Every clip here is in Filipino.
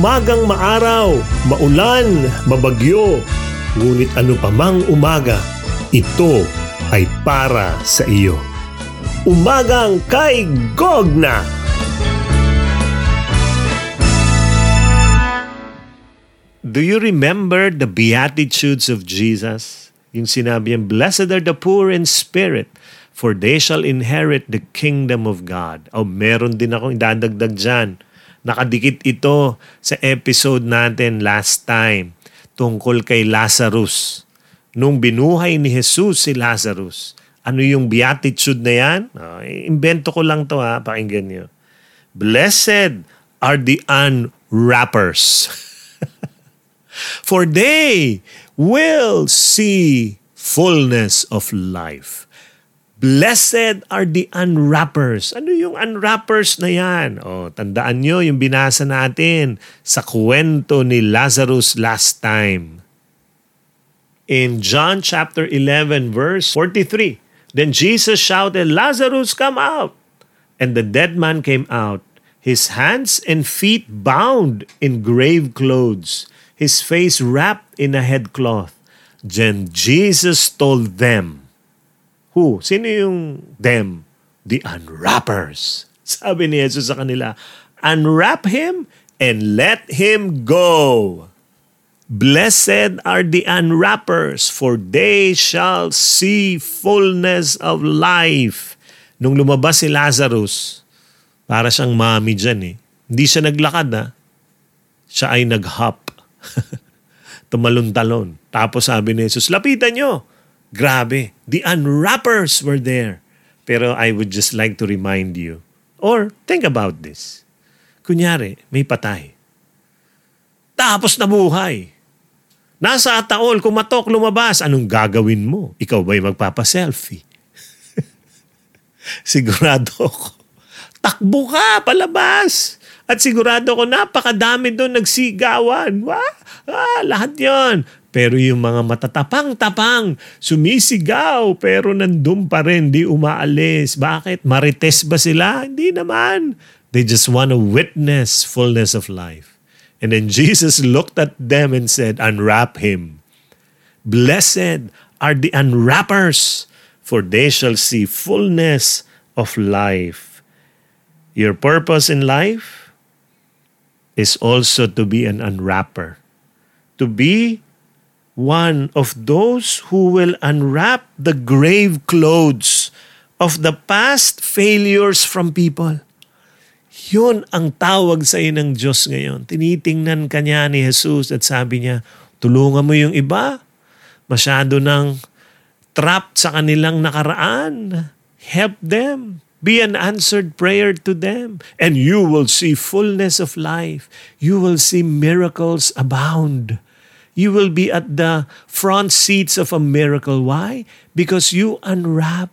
umagang maaraw, maulan, mabagyo, ngunit ano pa mang umaga, ito ay para sa iyo. Umagang kay Gogna! Do you remember the Beatitudes of Jesus? Yung sinabi niya, Blessed are the poor in spirit, for they shall inherit the kingdom of God. O meron din akong idadagdag dyan. Nakadikit ito sa episode natin last time tungkol kay Lazarus. Nung binuhay ni Jesus si Lazarus, ano yung beatitude na yan? Oh, invento ko lang to ha, pakinggan nyo. Blessed are the unwrappers. For they will see fullness of life. Blessed are the unwrappers. Ano yung unwrappers na yan? O, tandaan nyo yung binasa natin sa kwento ni Lazarus last time. In John chapter 11 verse 43, Then Jesus shouted, Lazarus, come out! And the dead man came out, his hands and feet bound in grave clothes, his face wrapped in a headcloth. Then Jesus told them, Who? Sino yung them? The unwrappers. Sabi ni Jesus sa kanila, Unwrap him and let him go. Blessed are the unwrappers, for they shall see fullness of life. Nung lumabas si Lazarus, para siyang mami dyan eh. Hindi siya naglakad ha. Siya ay naghop. Tumalon-talon. Tapos sabi ni Jesus, lapitan nyo. Grabe. The unwrappers were there. Pero I would just like to remind you, or think about this. Kunyari, may patay. Tapos nabuhay. Nasa taol, kumatok, lumabas. Anong gagawin mo? Ikaw ba'y magpapaselfie? Sigurado ko. Takbo ka, palabas. At sigurado ko, napakadami doon nagsigawan. Wah, ah, lahat yon. Pero yung mga matatapang-tapang, sumisigaw pero nandun pa rin, di umaalis. Bakit? Marites ba sila? Hindi naman. They just want to witness fullness of life. And then Jesus looked at them and said, Unwrap him. Blessed are the unwrappers, for they shall see fullness of life. Your purpose in life is also to be an unwrapper, to be one of those who will unwrap the grave clothes of the past failures from people. Yun ang tawag sa iyo ng Diyos ngayon. Tinitingnan ka niya ni Jesus at sabi niya, tulungan mo yung iba. Masyado nang trapped sa kanilang nakaraan. Help them. Be an answered prayer to them. And you will see fullness of life. You will see miracles abound. You will be at the front seats of a miracle. Why? Because you unwrap.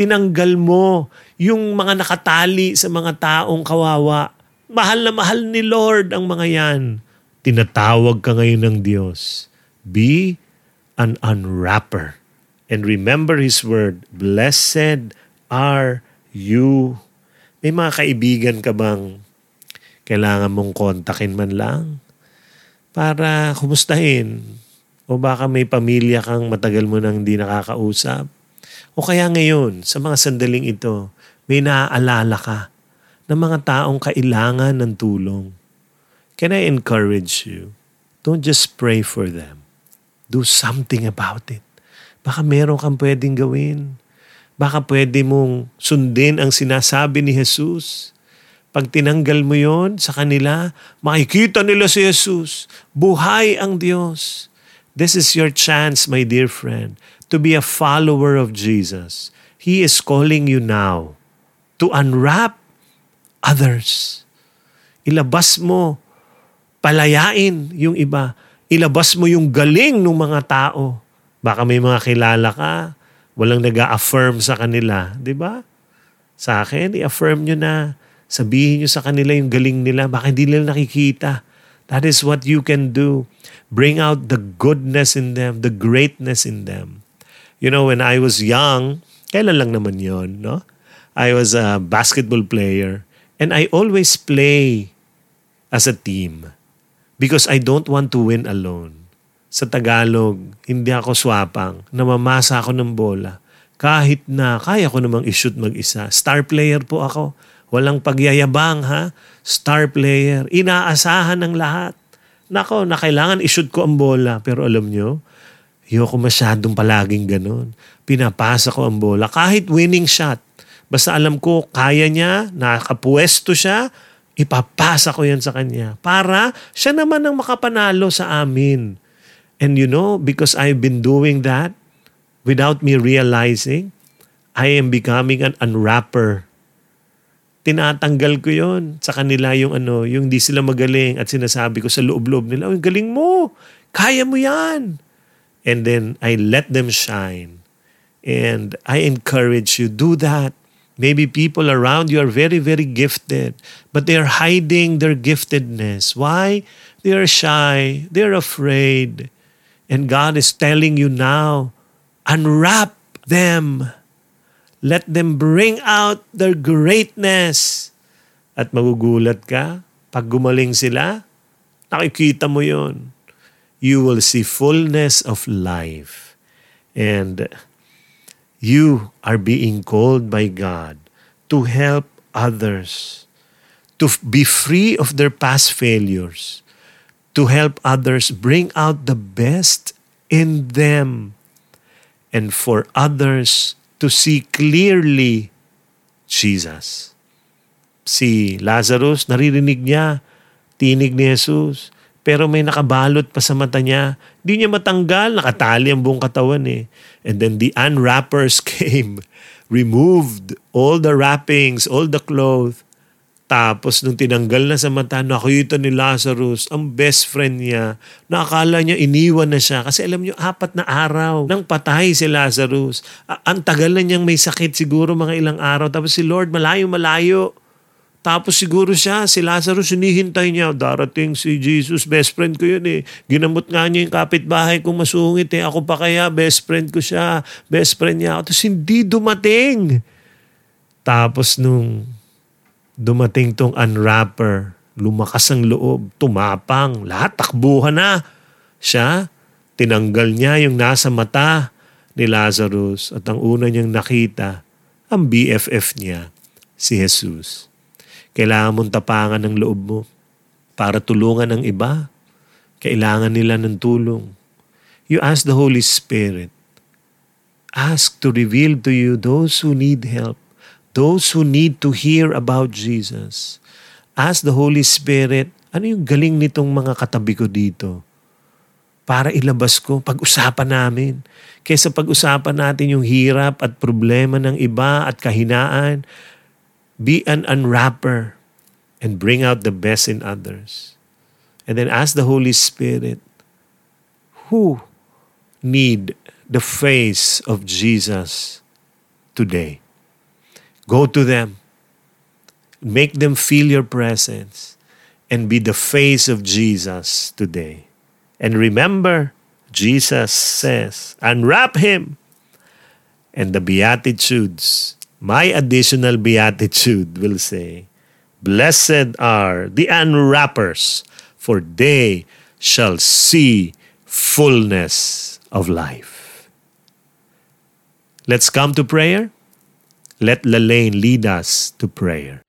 Tinanggal mo yung mga nakatali sa mga taong kawawa. Mahal na mahal ni Lord ang mga yan. Tinatawag ka ngayon ng Diyos. Be an unwrapper. And remember His word, Blessed are you. May mga kaibigan ka bang kailangan mong kontakin man lang? Para kumustahin? O baka may pamilya kang matagal mo nang hindi nakakausap? O kaya ngayon, sa mga sandaling ito, may naaalala ka ng mga taong kailangan ng tulong. Can I encourage you? Don't just pray for them. Do something about it. Baka meron kang pwedeng gawin. Baka pwede mong sundin ang sinasabi ni Jesus. Pag tinanggal mo yon sa kanila, makikita nila si Jesus. Buhay ang Diyos. This is your chance, my dear friend, to be a follower of Jesus. He is calling you now to unwrap others. Ilabas mo, palayain yung iba. Ilabas mo yung galing ng mga tao. Baka may mga kilala ka, walang nag affirm sa kanila. di ba? Sa akin, i-affirm nyo na. Sabihin nyo sa kanila yung galing nila. Baka hindi nila nakikita. That is what you can do. Bring out the goodness in them, the greatness in them. You know, when I was young, kailan lang naman yon, no? I was a basketball player and I always play as a team. Because I don't want to win alone. Sa Tagalog, hindi ako swapang. Namamasa ako ng bola. Kahit na kaya ko namang ishoot mag-isa. Star player po ako. Walang pagyayabang ha. Star player. Inaasahan ng lahat. Nako, na kailangan ishoot ko ang bola. Pero alam nyo, ayoko masyadong palaging ganun. Pinapasa ko ang bola. Kahit winning shot. Basta alam ko, kaya niya, nakapuesto siya, ipapasa ko yan sa kanya. Para siya naman ang makapanalo sa amin. And you know, because I've been doing that, without me realizing, I am becoming an unwrapper. Tinatanggal ko yon sa kanila yung ano, yung di sila magaling at sinasabi ko sa loob-loob nila, oh, galing mo, kaya mo yan. And then I let them shine. And I encourage you, do that. Maybe people around you are very, very gifted, but they're hiding their giftedness. Why? They are shy, they're afraid. And God is telling you now, unwrap them. Let them bring out their greatness. At magugulat ka, pag gumaling sila, nakikita mo yon. You will see fullness of life. And you are being called by God to help others, to be free of their past failures, to help others bring out the best in them, and for others to see clearly Jesus. Si Lazarus, naririnig niya, tinig ni Jesus, pero may nakabalot pa sa mata niya. Di niya matanggal, nakatali ang buong katawan eh. And then the unwrappers came, removed all the wrappings, all the clothes. Tapos nung tinanggal na sa mata, nakita ni Lazarus, ang best friend niya, nakakala niya iniwan na siya. Kasi alam niyo, apat na araw nang patay si Lazarus. A- ang tagal na niyang may sakit siguro mga ilang araw. Tapos si Lord, malayo-malayo. Tapos siguro siya, si Lazarus, hinihintay niya. Darating si Jesus, best friend ko yun eh. Ginamot nga niya yung kapitbahay kong masungit eh. Ako pa kaya, best friend ko siya. Best friend niya. Tapos hindi dumating. Tapos nung dumating tong unwrapper, lumakas ang loob, tumapang, lahat takbuhan na. Siya, tinanggal niya yung nasa mata ni Lazarus at ang una niyang nakita, ang BFF niya, si Jesus. Kailangan mong tapangan ng loob mo para tulungan ng iba. Kailangan nila ng tulong. You ask the Holy Spirit. Ask to reveal to you those who need help, those who need to hear about Jesus. Ask the Holy Spirit, ano yung galing nitong mga katabi ko dito? Para ilabas ko, pag-usapan namin. Kesa pag-usapan natin yung hirap at problema ng iba at kahinaan, Be an unwrapper and bring out the best in others. And then ask the Holy Spirit, who need the face of Jesus today? Go to them. Make them feel your presence and be the face of Jesus today. And remember, Jesus says, unwrap him. And the Beatitudes my additional beatitude will say, Blessed are the unwrappers, for they shall see fullness of life. Let's come to prayer. Let Lalaine lead us to prayer.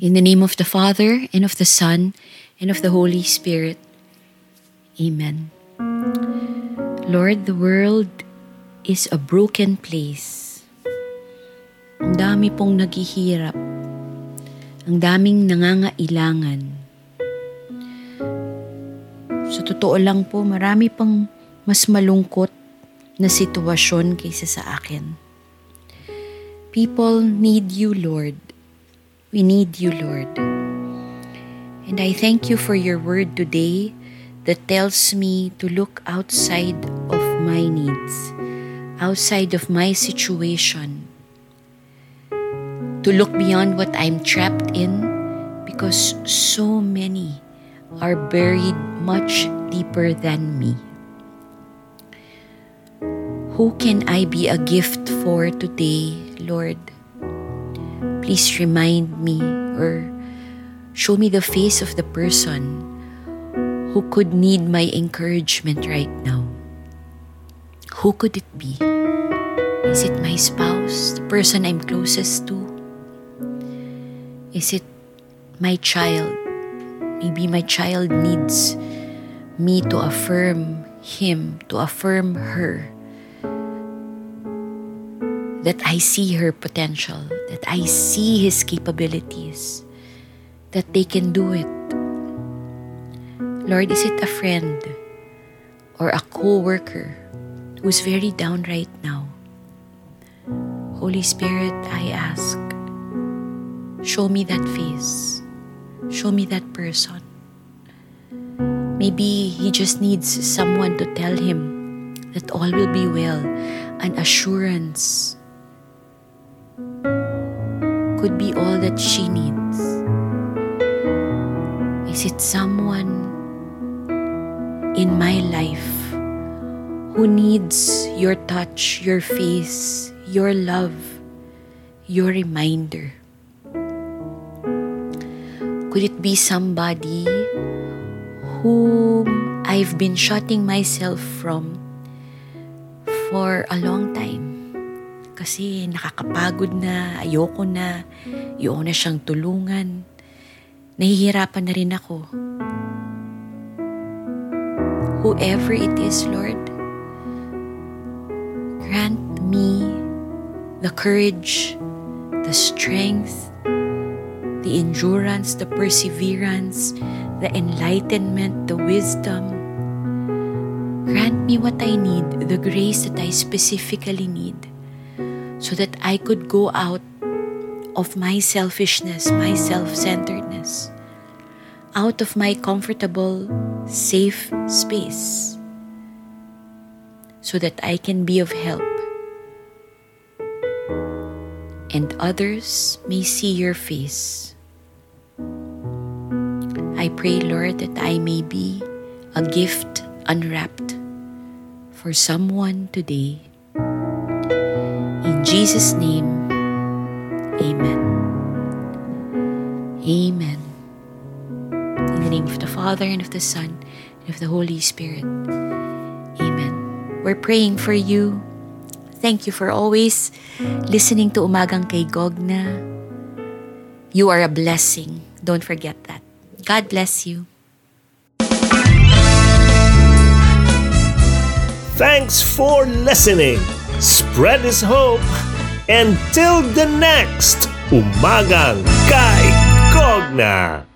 In the name of the Father, and of the Son, and of the Holy Spirit. Amen. Lord, the world is a broken place. Ang dami pong naghihirap. Ang daming nangangailangan. Sa totoo lang po, marami pang mas malungkot na sitwasyon kaysa sa akin. People need you, Lord. We need you, Lord. And I thank you for your word today that tells me to look outside of my needs, outside of my situation, to look beyond what I'm trapped in because so many are buried much deeper than me. Who can I be a gift for today, Lord? Please remind me or Show me the face of the person who could need my encouragement right now. Who could it be? Is it my spouse, the person I'm closest to? Is it my child? Maybe my child needs me to affirm him, to affirm her. That I see her potential, that I see his capabilities, that they can do it. Lord, is it a friend or a co worker who's very down right now? Holy Spirit, I ask, show me that face. Show me that person. Maybe he just needs someone to tell him that all will be well, an assurance could be all that she needs. Is it someone in my life who needs your touch, your face, your love, your reminder? Could it be somebody whom I've been shutting myself from for a long time? Kasi nakakapagod na, ayoko na, ayoko na siyang tulungan. Nahihirapan na rin ako. Whoever it is, Lord, grant me the courage, the strength, the endurance, the perseverance, the enlightenment, the wisdom. Grant me what I need, the grace that I specifically need, so that I could go out of my selfishness, my self centeredness, out of my comfortable, safe space, so that I can be of help and others may see your face. I pray, Lord, that I may be a gift unwrapped for someone today. In Jesus' name, Amen. Amen. In the name of the Father, and of the Son, and of the Holy Spirit. Amen. We're praying for you. Thank you for always listening to Umagang kay Gogna. You are a blessing. Don't forget that. God bless you. Thanks for listening. Spread His hope. Until the next Umagang kay Gogna.